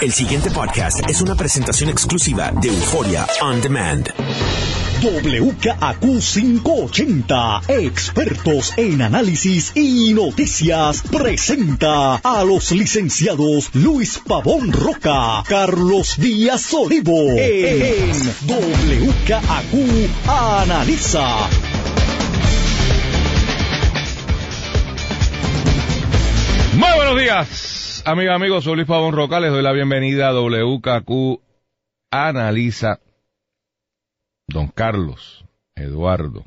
El siguiente podcast es una presentación exclusiva de Euforia On Demand. WKAQ 580, expertos en análisis y noticias, presenta a los licenciados Luis Pavón Roca, Carlos Díaz Olivo, en WKAQ Analiza. Muy buenos días, amigas, amigos. Soy Luis Pavón Roca. Les doy la bienvenida a WKQ Analiza. Don Carlos, Eduardo,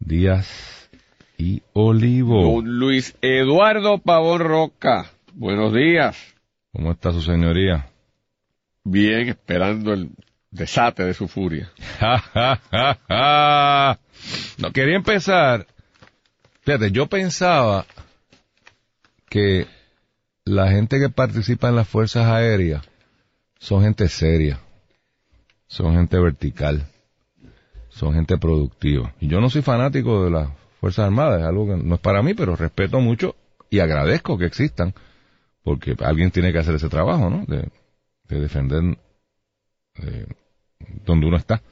Díaz y Olivo. Don Luis Eduardo Pavón Roca. Buenos días. ¿Cómo está su señoría? Bien, esperando el desate de su furia. no, quería empezar. Fíjate, yo pensaba que la gente que participa en las fuerzas aéreas son gente seria, son gente vertical, son gente productiva. Y yo no soy fanático de las Fuerzas Armadas, es algo que no es para mí, pero respeto mucho y agradezco que existan, porque alguien tiene que hacer ese trabajo, ¿no? De, defender eh, donde uno está.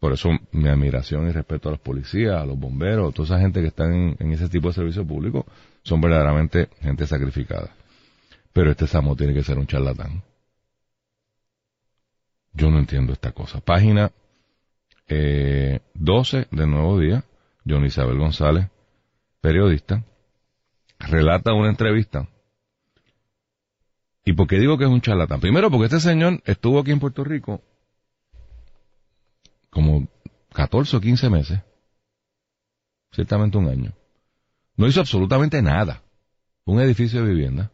Por eso mi admiración y respeto a los policías, a los bomberos, a toda esa gente que está en, ese tipo de servicio público, son verdaderamente gente sacrificada. Pero este Samo tiene que ser un charlatán. Yo no entiendo esta cosa. Página eh, 12 del Nuevo Día, John Isabel González, periodista, relata una entrevista. ¿Y por qué digo que es un charlatán? Primero porque este señor estuvo aquí en Puerto Rico como 14 o 15 meses, ciertamente un año, no hizo absolutamente nada. Un edificio de vivienda,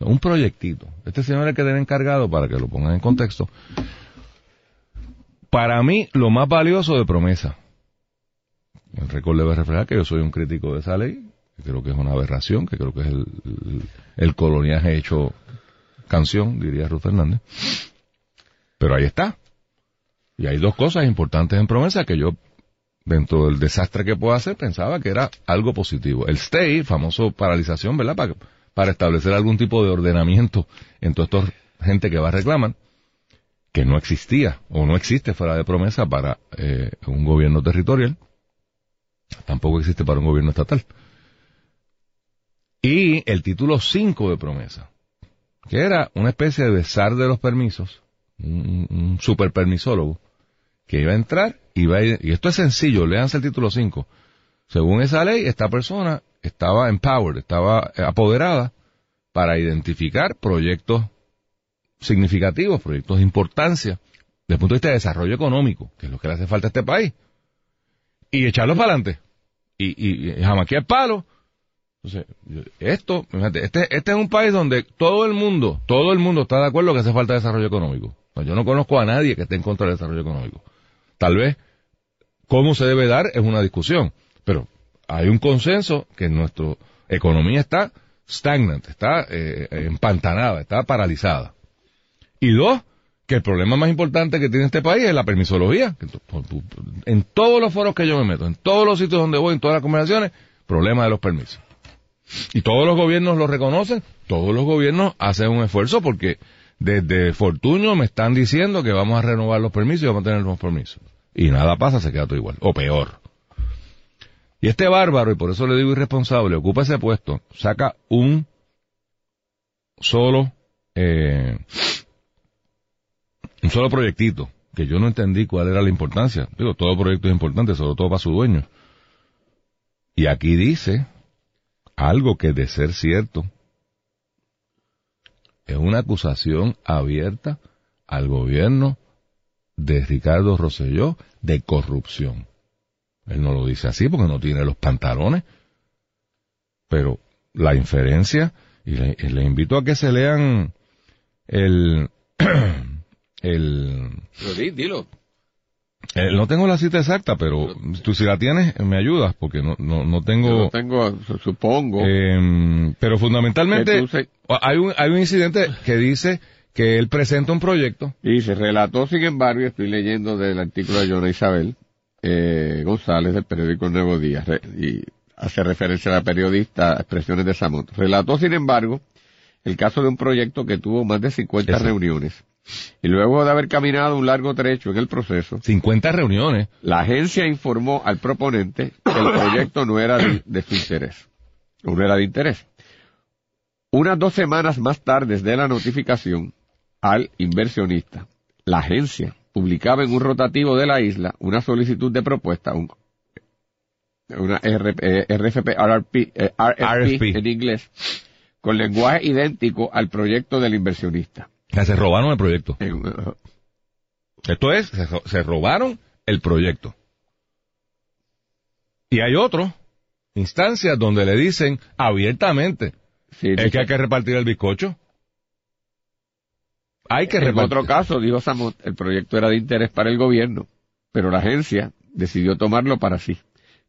un proyectito. Este señor es el que tiene encargado, para que lo pongan en contexto, para mí lo más valioso de promesa. El récord debe reflejar que yo soy un crítico de esa ley, que creo que es una aberración, que creo que es el, el coloniaje hecho canción, diría Ruth Fernández. Pero ahí está. Y hay dos cosas importantes en promesa que yo, dentro del desastre que puedo hacer, pensaba que era algo positivo. El stay, famoso paralización, ¿verdad? Para, para establecer algún tipo de ordenamiento en toda esta gente que va a reclamar, que no existía o no existe fuera de promesa para eh, un gobierno territorial, tampoco existe para un gobierno estatal. Y el título 5 de promesa, que era una especie de besar de los permisos, un, un super permisólogo, que iba a entrar y iba a ir, y esto es sencillo, léanse el título 5. Según esa ley, esta persona estaba empowered, estaba apoderada para identificar proyectos significativos, proyectos de importancia, desde el punto de vista de desarrollo económico, que es lo que le hace falta a este país, y echarlos para adelante. Y, y, y palo. Entonces, esto, fíjate, este, este es un país donde todo el mundo, todo el mundo está de acuerdo que hace falta desarrollo económico. yo no conozco a nadie que esté en contra del desarrollo económico. Tal vez cómo se debe dar es una discusión, pero hay un consenso que nuestra economía está stagnant, está eh, empantanada, está paralizada. Y dos, que el problema más importante que tiene este país es la permisología. En todos los foros que yo me meto, en todos los sitios donde voy, en todas las conversaciones, problema de los permisos. Y todos los gobiernos lo reconocen, todos los gobiernos hacen un esfuerzo porque desde Fortuño me están diciendo que vamos a renovar los permisos y vamos a tener los permisos. Y nada pasa, se queda todo igual, o peor. Y este bárbaro, y por eso le digo irresponsable, ocupa ese puesto, saca un solo, eh, un solo proyectito, que yo no entendí cuál era la importancia. Digo, todo proyecto es importante, sobre todo para su dueño. Y aquí dice algo que de ser cierto, es una acusación abierta al gobierno de Ricardo Rosselló de corrupción. Él no lo dice así porque no tiene los pantalones, pero la inferencia, y le, invito a que se lean el... el dilo. Eh, no tengo la cita exacta, pero tú si la tienes, me ayudas, porque no, no, no tengo... Yo tengo, supongo. Eh, pero fundamentalmente hay, un, hay un incidente que dice que él presenta un proyecto. Y se relató, sin embargo, estoy leyendo del artículo de Jonah Isabel eh, González del periódico Nuevo Día, y hace referencia a la periodista Expresiones de Samot. Relató, sin embargo, el caso de un proyecto que tuvo más de 50 Ese. reuniones. Y luego de haber caminado un largo trecho en el proceso, 50 reuniones. la agencia informó al proponente que el proyecto no era de, de su interés. O no era de interés. Unas dos semanas más tarde de la notificación al inversionista, la agencia publicaba en un rotativo de la isla una solicitud de propuesta, un- una eh, RFP, RRP, eh, RFP RFP. en inglés, con lenguaje idéntico al proyecto del inversionista. O sea, se robaron el proyecto. Esto es, se, ro- se robaron el proyecto. Y hay otro, instancias donde le dicen abiertamente, sí, es que hay que repartir el bizcocho. Hay que En otro caso, dijo Samot, el proyecto era de interés para el gobierno, pero la agencia decidió tomarlo para sí,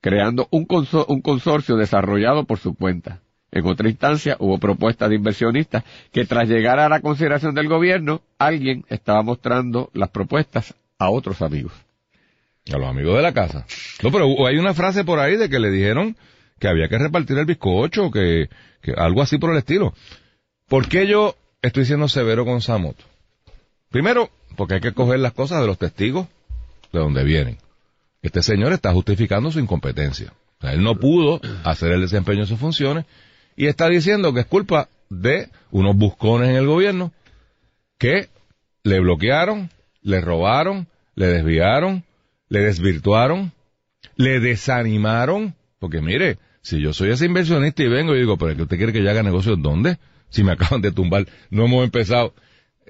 creando un, conso- un consorcio desarrollado por su cuenta. En otra instancia, hubo propuestas de inversionistas que tras llegar a la consideración del gobierno, alguien estaba mostrando las propuestas a otros amigos. A los amigos de la casa. No, pero hay una frase por ahí de que le dijeron que había que repartir el bizcocho, que, que algo así por el estilo. ¿Por qué yo estoy siendo severo con Samot? Primero, porque hay que coger las cosas de los testigos de donde vienen. Este señor está justificando su incompetencia. O sea, él no pudo hacer el desempeño de sus funciones y está diciendo que es culpa de unos buscones en el gobierno que le bloquearon, le robaron, le desviaron, le desvirtuaron, le desanimaron, porque mire, si yo soy ese inversionista y vengo y digo, pero que usted quiere que yo haga negocios, ¿dónde? Si me acaban de tumbar, no hemos empezado,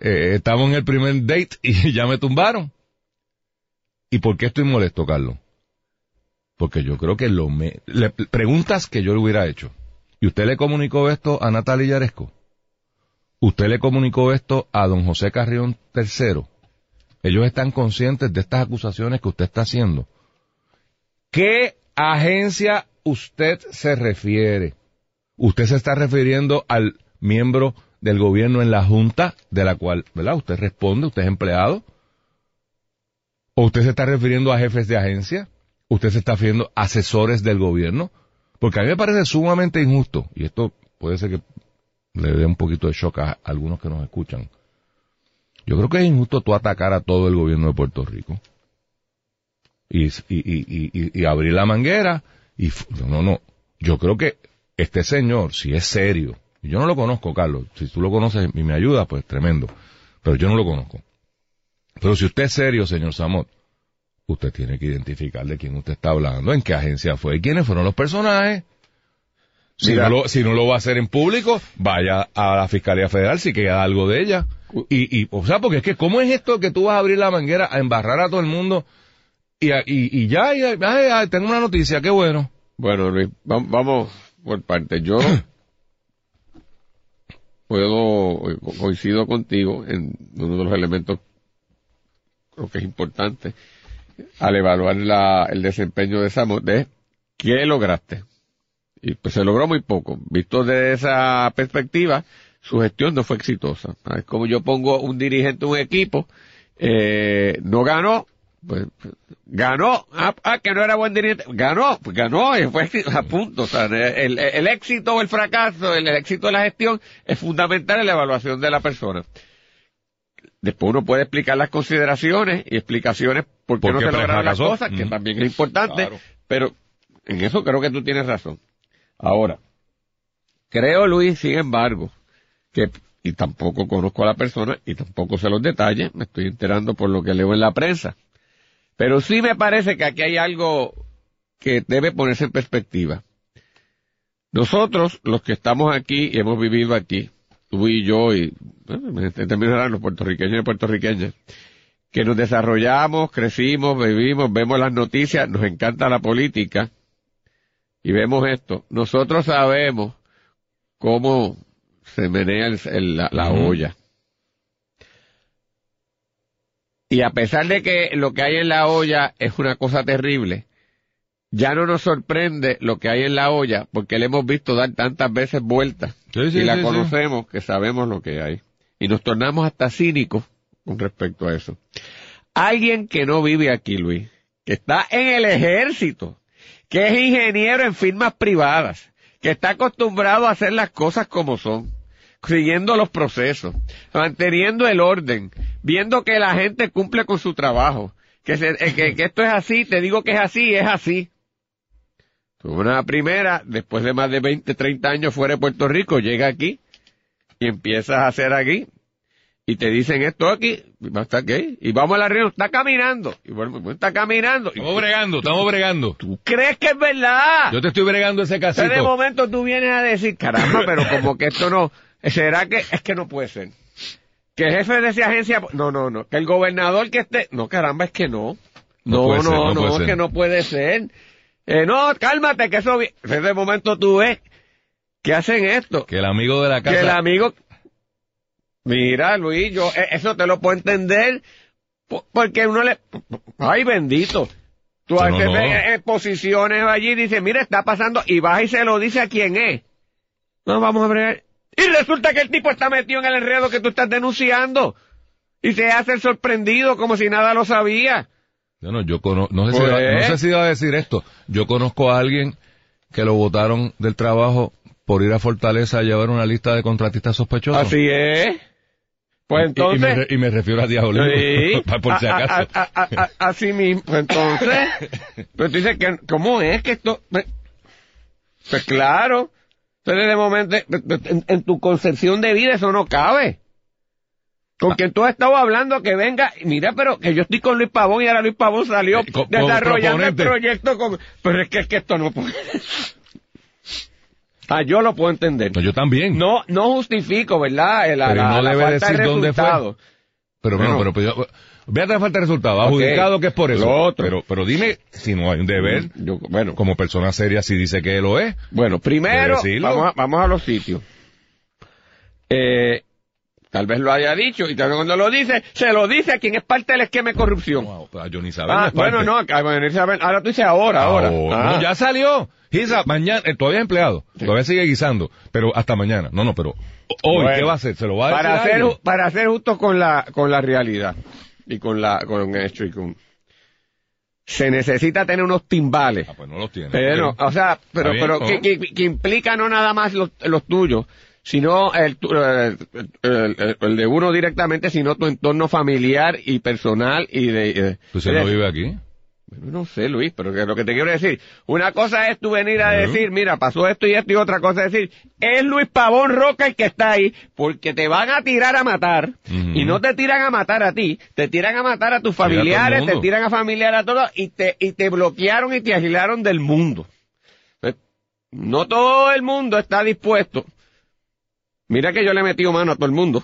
eh, estamos en el primer date y ya me tumbaron. ¿Y por qué estoy molesto, Carlos? Porque yo creo que lo me... le- preguntas que yo le hubiera hecho. ¿Y usted le comunicó esto a Natalia Yaresco? ¿Usted le comunicó esto a don José Carrión III? Ellos están conscientes de estas acusaciones que usted está haciendo. ¿Qué agencia usted se refiere? Usted se está refiriendo al miembro del gobierno en la junta de la cual, ¿verdad? Usted responde, usted es empleado. ¿O usted se está refiriendo a jefes de agencia? ¿Usted se está refiriendo a asesores del gobierno? Porque a mí me parece sumamente injusto, y esto puede ser que le dé un poquito de shock a algunos que nos escuchan. Yo creo que es injusto tú atacar a todo el gobierno de Puerto Rico. Y, y, y, y, abrir la manguera. Y, f- no, no. Yo creo que este señor, si es serio, yo no lo conozco, Carlos. Si tú lo conoces y me ayudas, pues tremendo. Pero yo no lo conozco. Pero si usted es serio, señor Samot, usted tiene que identificar de quién usted está hablando, en qué agencia fue y quiénes fueron los personajes. Si Mira. no, lo, si no lo va a hacer en público, vaya a la Fiscalía Federal si queda algo de ella. Y, y, o sea, porque es que, ¿cómo es esto que tú vas a abrir la manguera a embarrar a todo el mundo? Y, y, y ya, y, ay, ay, tengo una noticia, qué bueno. Bueno, Luis, va- vamos por partes. Yo puedo, eh, co- coincido contigo en uno de los elementos creo que es importante al evaluar la, el desempeño de Samo, de qué lograste. Y pues se logró muy poco. Visto desde esa perspectiva, su gestión no fue exitosa. Ah, Es como yo pongo un dirigente un equipo, eh, no ganó, pues ganó, ah, ah, que no era buen dirigente, ganó, pues ganó, y fue a punto. O sea, el, el éxito o el fracaso, el, éxito de la gestión es fundamental en la evaluación de la persona. Después uno puede explicar las consideraciones y explicaciones por qué ¿Por no se lograron las cosas, que Mm. también es importante, Claro. pero en eso creo que tú tienes razón. Ahora, creo, Luis, sin embargo, que, y tampoco conozco a la persona y tampoco sé los detalles, me estoy enterando por lo que leo en la prensa, pero sí me parece que aquí hay algo que debe ponerse en perspectiva. Nosotros, los que estamos aquí y hemos vivido aquí, tú y yo y bueno, en términos los puertorriqueños y puertorriqueñas, que nos desarrollamos, crecimos, vivimos, vemos las noticias, nos encanta la política y vemos esto. Nosotros sabemos cómo se menea el- el- la, la olla. Y a pesar de que lo que hay en la olla es una cosa terrible, ya no nos sorprende lo que hay en la olla porque le hemos visto dar tantas veces vueltas Sí, sí, y la sí, conocemos que sabemos lo que hay. Y nos tornamos hasta cínicos con respecto a eso. Alguien que no vive aquí, Luis, que está en el ejército, que es ingeniero en firmas privadas, que está acostumbrado a hacer las cosas como son, siguiendo los procesos, manteniendo el orden, viendo que la gente cumple con su trabajo, que, se- eh, que, que esto es así, te digo que es así, es así. Tuve una primera, después de más de 20, 30 años fuera de Puerto Rico, llega aquí y empiezas a hacer aquí y te dicen esto aquí, estar aquí, y vamos a la reunión, está caminando, y bueno, está caminando, Estamos bregando, estamos bregando. tú crees que es verdad. Yo te estoy bregando ese Entonces, de casito. momento tú vienes a decir, caramba, pero como que esto no, será que, es que no puede ser. Que el jefe de esa agencia, no, no, no, que el gobernador que esté, no, caramba, es que no. No No, ser, no no, es que no puede ser. Eh, no, cálmate, que eso, vi- Entonces, de momento tú ves que hacen esto. Que el amigo de la Que el casa... amigo, mira Luis, yo eh, eso te lo puedo entender po- porque uno le, ay bendito, tú a veces no, no. ves en posiciones allí y dices, mira está pasando y vas y se lo dice a quién es. No, vamos a ver. Y resulta que el tipo está metido en el enredo que tú estás denunciando y se hace el sorprendido como si nada lo sabía. Yo no, yo cono- no, sé si Pues- iba, no sé si iba a decir esto. Yo conozco a alguien que lo votaron del trabajo por ir a Fortaleza a llevar una lista de contratistas sospechosos. Así es. Pues Y- y, entonces... me, re- y me refiero a Diabolino, Sí, por si acaso. a- a- a- así mismo. Entonces, pues tú dices que, ¿cómo es que esto? Pues, pues claro. Entonces, de momento, en, en tu concepción de vida eso no cabe. Con quien tú has estado hablando que venga, mira, pero que yo estoy con Luis Pavón y ahora Luis Pavón salió Eh, desarrollando el proyecto con... Pero es que, es que esto no puede... Ah, yo lo puedo entender. Yo también. No, no justifico, ¿verdad? La, Pero la- no la debe falta de decir dónde fue. Pero bueno, Bueno. pero, pero, véate la falta de resultado. Adjudicado que es por eso. Lo otro. Pero, pero dime si no hay un deber, Yo- bueno, como persona seria, si dice que lo es. Bueno, primero, vamos a, vamos a los sitios. Eh, tal vez lo haya dicho, y tal vez cuando lo dice, se lo dice a quien es parte del esquema de corrupción. Wow, a Johnny Isabel Ah, bueno, no, bueno, Isabel, ahora tú dices ahora, ahora. Ah. no, ya salió. Giza, mañana, eh, todavía es empleado, todavía sigue guisando, pero hasta mañana. No, no, pero hoy, Bueno, ¿qué va a hacer? ¿Se lo va a decir para a ser, para ser justos con la, con la realidad y con la, con esto y con, se necesita tener unos timbales. Ah, pues no los tiene. Pero, Ok. o sea, pero, bien, pero ¿no? que, que- que implica no nada más los, los tuyos, sino el, el, el- el- el de uno directamente, sino tu entorno familiar y personal y de... eh, Pues él no vive aquí. Bueno, no sé, Luis, pero que lo que te quiero decir, una cosa es tú venir a decir, mira, pasó esto y esto, y otra cosa es decir, es Luis Pavón Roca el que está ahí, porque te van a tirar a matar, y no te tiran a matar a ti, te tiran a matar a tus familiares, te tiran a familiares a todos, y te, y te bloquearon y te aislaron del mundo. Eh, No todo el mundo está dispuesto. Mira que yo le he metido mano a todo el mundo.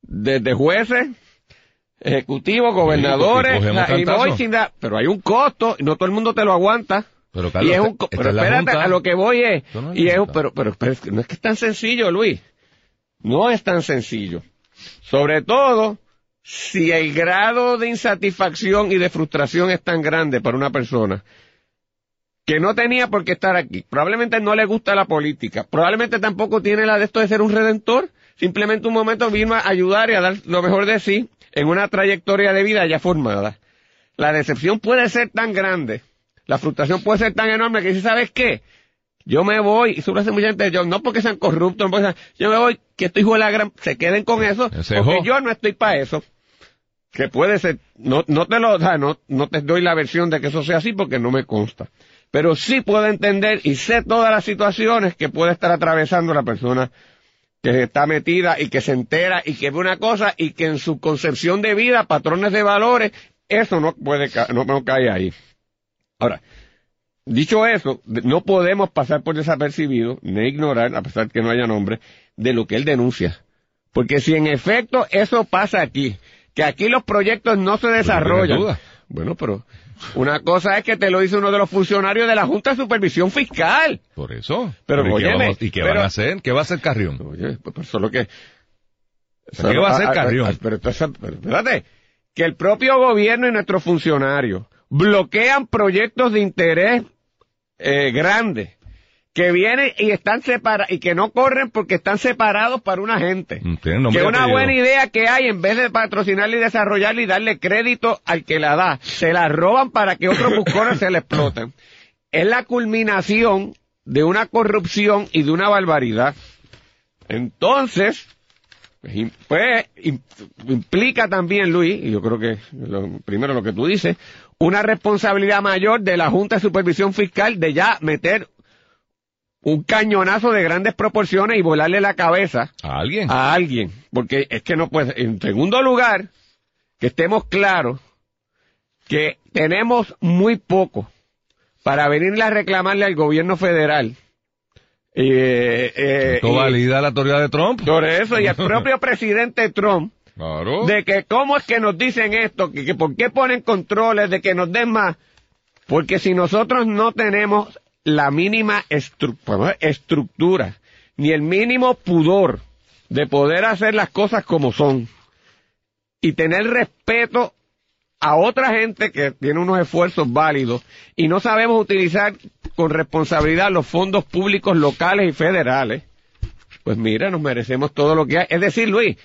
Desde jueces, ejecutivos, gobernadores, la- y voy sin dar- pero hay un costo, y no todo el mundo te lo aguanta. Pero, Carlos, y es un, pero espérate, a lo que voy es, no y es, un- pero, pero, pero es que no es que es tan sencillo, Luis. No es tan sencillo. Sobre todo, si el grado de insatisfacción y de frustración es tan grande para una persona, que no tenía por qué estar aquí. Probablemente no le gusta la política. Probablemente tampoco tiene la de esto de ser un redentor. Simplemente un momento vino a ayudar y a dar lo mejor de sí en una trayectoria de vida ya formada. La decepción puede ser tan grande, la frustración puede ser tan enorme que si sabes qué, yo me voy, y sobre hace mucha gente, yo, no porque sean corruptos, no porque sean- yo me voy, que estoy hijo de la gran, se queden con eso, porque jo. yo no estoy para eso. Que puede ser, no, no te lo, o sea, no, no te doy la versión de que eso sea así porque no me consta. Pero sí puedo entender y sé todas las situaciones que puede estar atravesando la persona que está metida y que se entera y que ve una cosa y que en su concepción de vida, patrones de valores, eso no puede, no, no cae ahí. Ahora, dicho eso, no podemos pasar por desapercibido, ni ignorar, a pesar que no haya nombre, de lo que él denuncia. Porque si en efecto eso pasa aquí, que aquí los proyectos no se desarrollan. Bueno, pero una cosa es que te lo dice uno de los funcionarios de la Junta de Supervisión Fiscal. Por eso. Pero, ¿y qué, óyeme, vamos- ¿y qué pero- van a hacer? ¿Qué va a hacer Carrión? Oye, pues pues, solo que... ¿Qué va a hacer Ah, ah, Carrión? ah, Pero, entonces, pero espérate, que el propio gobierno y nuestros funcionarios bloquean proyectos de interés eh, grandes que vienen y están separados y que no corren porque están separados para una gente. Nombre Que una buena idea que hay, en vez de patrocinarla y desarrollarla y darle crédito al que la da, se la roban para que otros buscones se la exploten. Es la culminación de una corrupción y de una barbaridad. Entonces, pues, pues, im- implica también, Luis, y yo creo que lo- primero lo que tú dices, una responsabilidad mayor de la Junta de Supervisión Fiscal de ya meter un cañonazo de grandes proporciones y volarle la cabeza ¿A alguien? a alguien. Porque es que no puede. En segundo lugar, que estemos claros que tenemos muy poco para venirle a reclamarle al gobierno federal. Eh, eh, Esto y- valida la teoría de Trump. por eso, y el propio presidente Trump, Claro. de que cómo es que nos dicen esto, que, que por qué ponen controles, de que nos den más. Porque si nosotros no tenemos la mínima estru- estructura, ni el mínimo pudor de poder hacer las cosas como son, y tener respeto a otra gente que tiene unos esfuerzos válidos, y no sabemos utilizar con responsabilidad los fondos públicos locales y federales, pues mira, nos merecemos todo lo que hay. Es decir, Luis,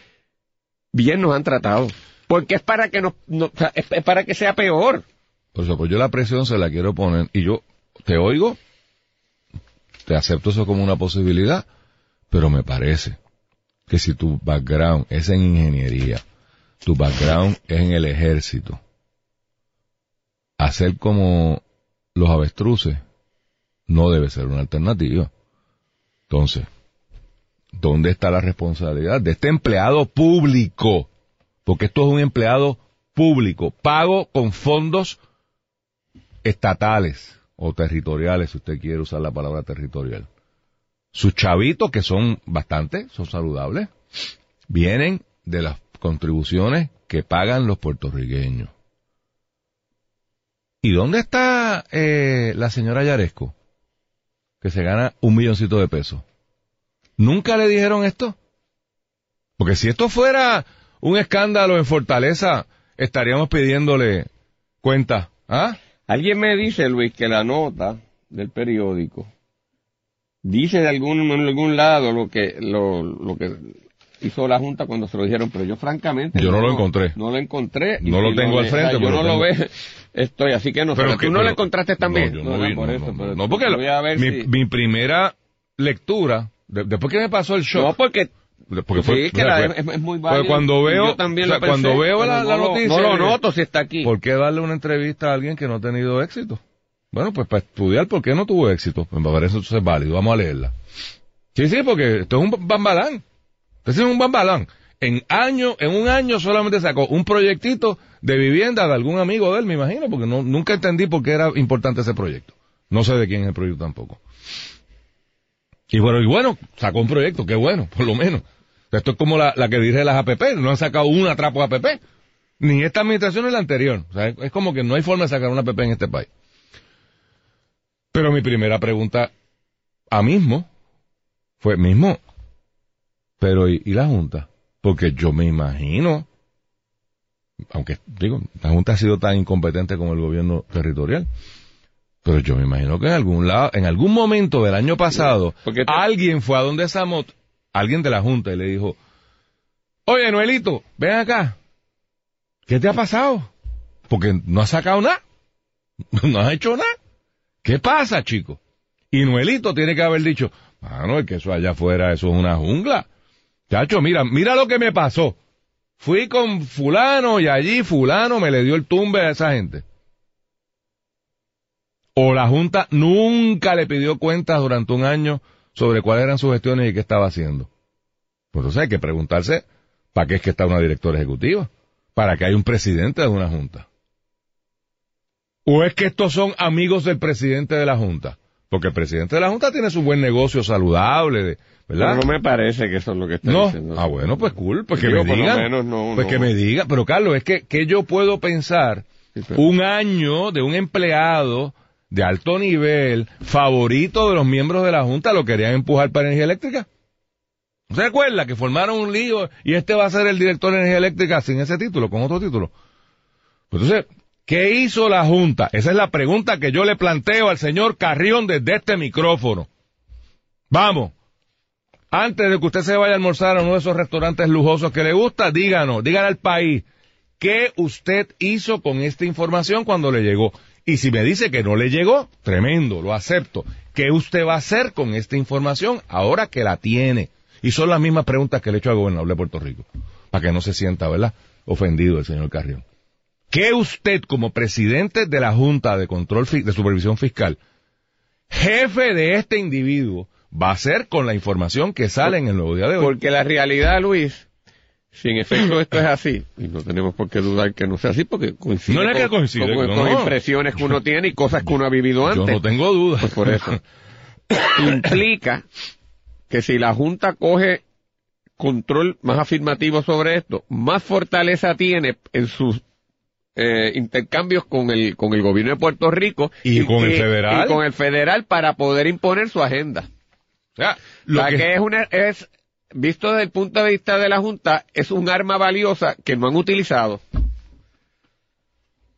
bien nos han tratado. Porque es para que nos, no- es para que sea peor. Por eso, pues yo la presión se la quiero poner y yo te oigo, te acepto eso como una posibilidad, pero me parece que si tu background es en ingeniería, tu background es en el ejército, hacer como los avestruces no debe ser una alternativa. Entonces, ¿dónde está la responsabilidad de este empleado público? Porque esto es un empleado público, pago con fondos estatales o territoriales, si usted quiere usar la palabra territorial. Sus chavitos, que son bastante, son saludables, vienen de las contribuciones que pagan los puertorriqueños. ¿Y dónde está eh, la señora Yaresco? Que se gana un milloncito de pesos. ¿Nunca le dijeron esto? Porque si esto fuera un escándalo en Fortaleza, estaríamos pidiéndole cuenta. ¿Ah? Alguien me dice, Luis, que la nota del periódico dice de algún, algún lado lo que, lo, lo que hizo la Junta cuando se lo dijeron, pero yo francamente... Yo no lo encontré. No lo encontré. No lo tengo al frente, o sea, yo pero no lo tengo- ve, estoy, así que no sé. Pero Pero tú no pero- lo encontraste también. No, yo no, vi, por eso, pero porque lo- voy a ver mi, si- mi primera lectura, de- después que me pasó el shock, No, porque porque fue- sí, que sea, la- fue- es, es muy válido. cuando veo- Yo también o sea, lo pensé, cuando veo la- no noticia, No lo noto si está aquí. ¿por qué darle una entrevista a alguien que no ha tenido éxito? Bueno, pues para estudiar por qué no tuvo éxito, pues me parece eso es válido, vamos a leerla. Sí, sí, porque esto es un bambalán. Esto es un bambalán. En año, en un año solamente sacó un proyectito de vivienda de algún amigo de él, me imagino, porque no, nunca entendí por qué era importante ese proyecto. No sé de quién es el proyecto tampoco. Y bueno, y bueno, sacó un proyecto, qué bueno, por lo menos. Esto es como la, la que dirige las APP, no han sacado una trapo APP. Ni esta administración ni la anterior. O sea, es, como que no hay forma de sacar una APP en este país. Pero mi primera pregunta a mismo fue, mismo, pero ¿y, y la Junta? Porque yo me imagino, aunque digo, la Junta ha sido tan incompetente como el gobierno territorial, pero yo me imagino que en algún lado, en algún momento del año pasado, alguien fue a donde Samot, alguien de la Junta, y le dijo, oye, Noelito, ven acá, ¿qué te ha pasado? Porque no has sacado nada, no has hecho nada. ¿Qué pasa, chico? Y Noelito tiene que haber dicho, mano, es que eso allá afuera, eso es una jungla. Chacho, mira, mira lo que me pasó. Fui con fulano y allí fulano me le dio el tumbe a esa gente. O la Junta nunca le pidió cuentas durante un año sobre cuáles eran sus gestiones y qué estaba haciendo. Pues entonces hay que preguntarse, ¿para qué es que está una directora ejecutiva? ¿Para qué hay un presidente de una Junta? ¿O es que estos son amigos del presidente de la Junta? Porque el presidente de la Junta tiene su buen negocio saludable, de- ¿verdad? Pero no me parece que eso es lo que está No. diciendo. Ah, bueno, pues cool, pues que Digo, me digan. menos no, pues no. que me diga. Pero Carlos, es que, que yo puedo pensar Sí, pero- un año de un empleado de alto nivel, favorito de los miembros de la Junta, lo querían empujar para energía eléctrica. ¿No se acuerda que formaron un lío y este va a ser el director de energía eléctrica sin ese título, con otro título? Entonces, ¿qué hizo la Junta? Esa es la pregunta que yo le planteo al señor Carrión desde este micrófono. Vamos. Antes de que usted se vaya a almorzar a uno de esos restaurantes lujosos que le gusta, díganos, díganle al país, ¿qué usted hizo con esta información cuando le llegó? Y si me dice que no le llegó, tremendo, lo acepto. ¿Qué usted va a hacer con esta información ahora que la tiene? Y son las mismas preguntas que le he hecho al gobernador de Puerto Rico, para que no se sienta, ¿verdad? Ofendido el señor Carrión. ¿Qué usted, como presidente de la Junta de Control de Supervisión Fiscal, jefe de este individuo, va a hacer con la información que sale en el nuevo día de hoy? Porque la realidad, Luis, si en efecto esto es así, y no tenemos por qué dudar que no sea así, porque coincide, No que con, coincide, con- no, con no. impresiones que uno tiene y cosas que uno ha vivido Yo antes. no tengo dudas. Pues por eso. Implica que si la Junta coge control más afirmativo sobre esto, más fortaleza tiene en sus eh, intercambios con el con el gobierno de Puerto Rico Y con el federal. y con el federal para poder imponer su agenda. O sea, O lo sea, que- que es una es visto desde el punto de vista de la Junta es un arma valiosa que no han utilizado.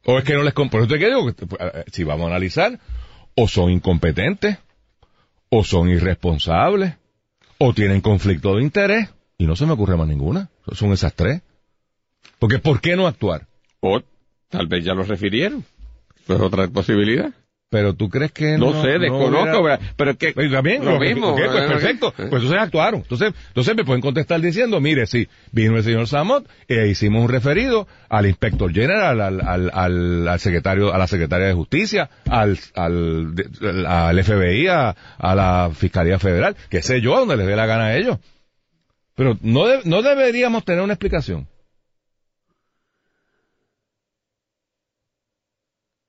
O es que no les... com- Por eso te digo eh, si vamos a analizar, o son incompetentes, o son irresponsables, o tienen conflicto de interés, y no se me ocurre más ninguna. Son esas tres. Porque ¿por qué no actuar? O tal vez ya lo refirieron. Eso es otra posibilidad. Pero tú crees que No, no... sé, desconozco, ¿verdad? pero es que Pues, también, lo ok, mismo. ok, pues eh, perfecto. Pues entonces actuaron. Entonces, entonces me pueden contestar diciendo, mire, sí, vino el señor Samot, e hicimos un referido al inspector general, al, al, al, al secretario, a la secretaria de justicia, al, al, al FBI, a, a la Fiscalía Federal, que sé yo, donde les dé la gana a ellos. Pero no, de- no deberíamos tener una explicación.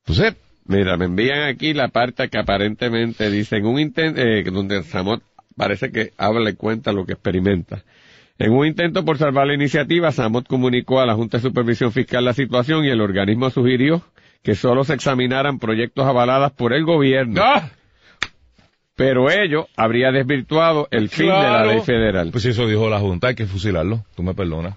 Entonces, Mira, me envían aquí la parte que aparentemente dicen un intento, eh, donde Samot parece que habla y cuenta lo que experimenta. En un intento por salvar la iniciativa, Samot comunicó a la Junta de Supervisión Fiscal la situación y el organismo sugirió que solo se examinaran proyectos avalados por el gobierno. ¡ah! Pero ello habría desvirtuado el fin de la ley federal. Pues eso dijo la Junta, hay que fusilarlo. Tú me perdonas.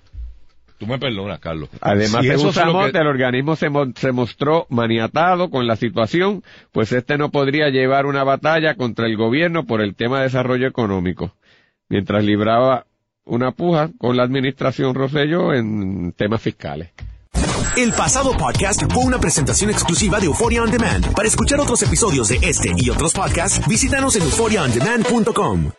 Tú me perdonas, Carlos. Además, Si eso Samot, que- el organismo se, mo- se mostró maniatado con la situación, pues este no podría llevar una batalla contra el gobierno por el tema de desarrollo económico, mientras libraba una puja con la administración Rosselló en temas fiscales. El pasado podcast fue una presentación exclusiva de Euphoria On Demand. Para escuchar otros episodios de este y otros podcasts, visítanos en euphoriaondemand.com.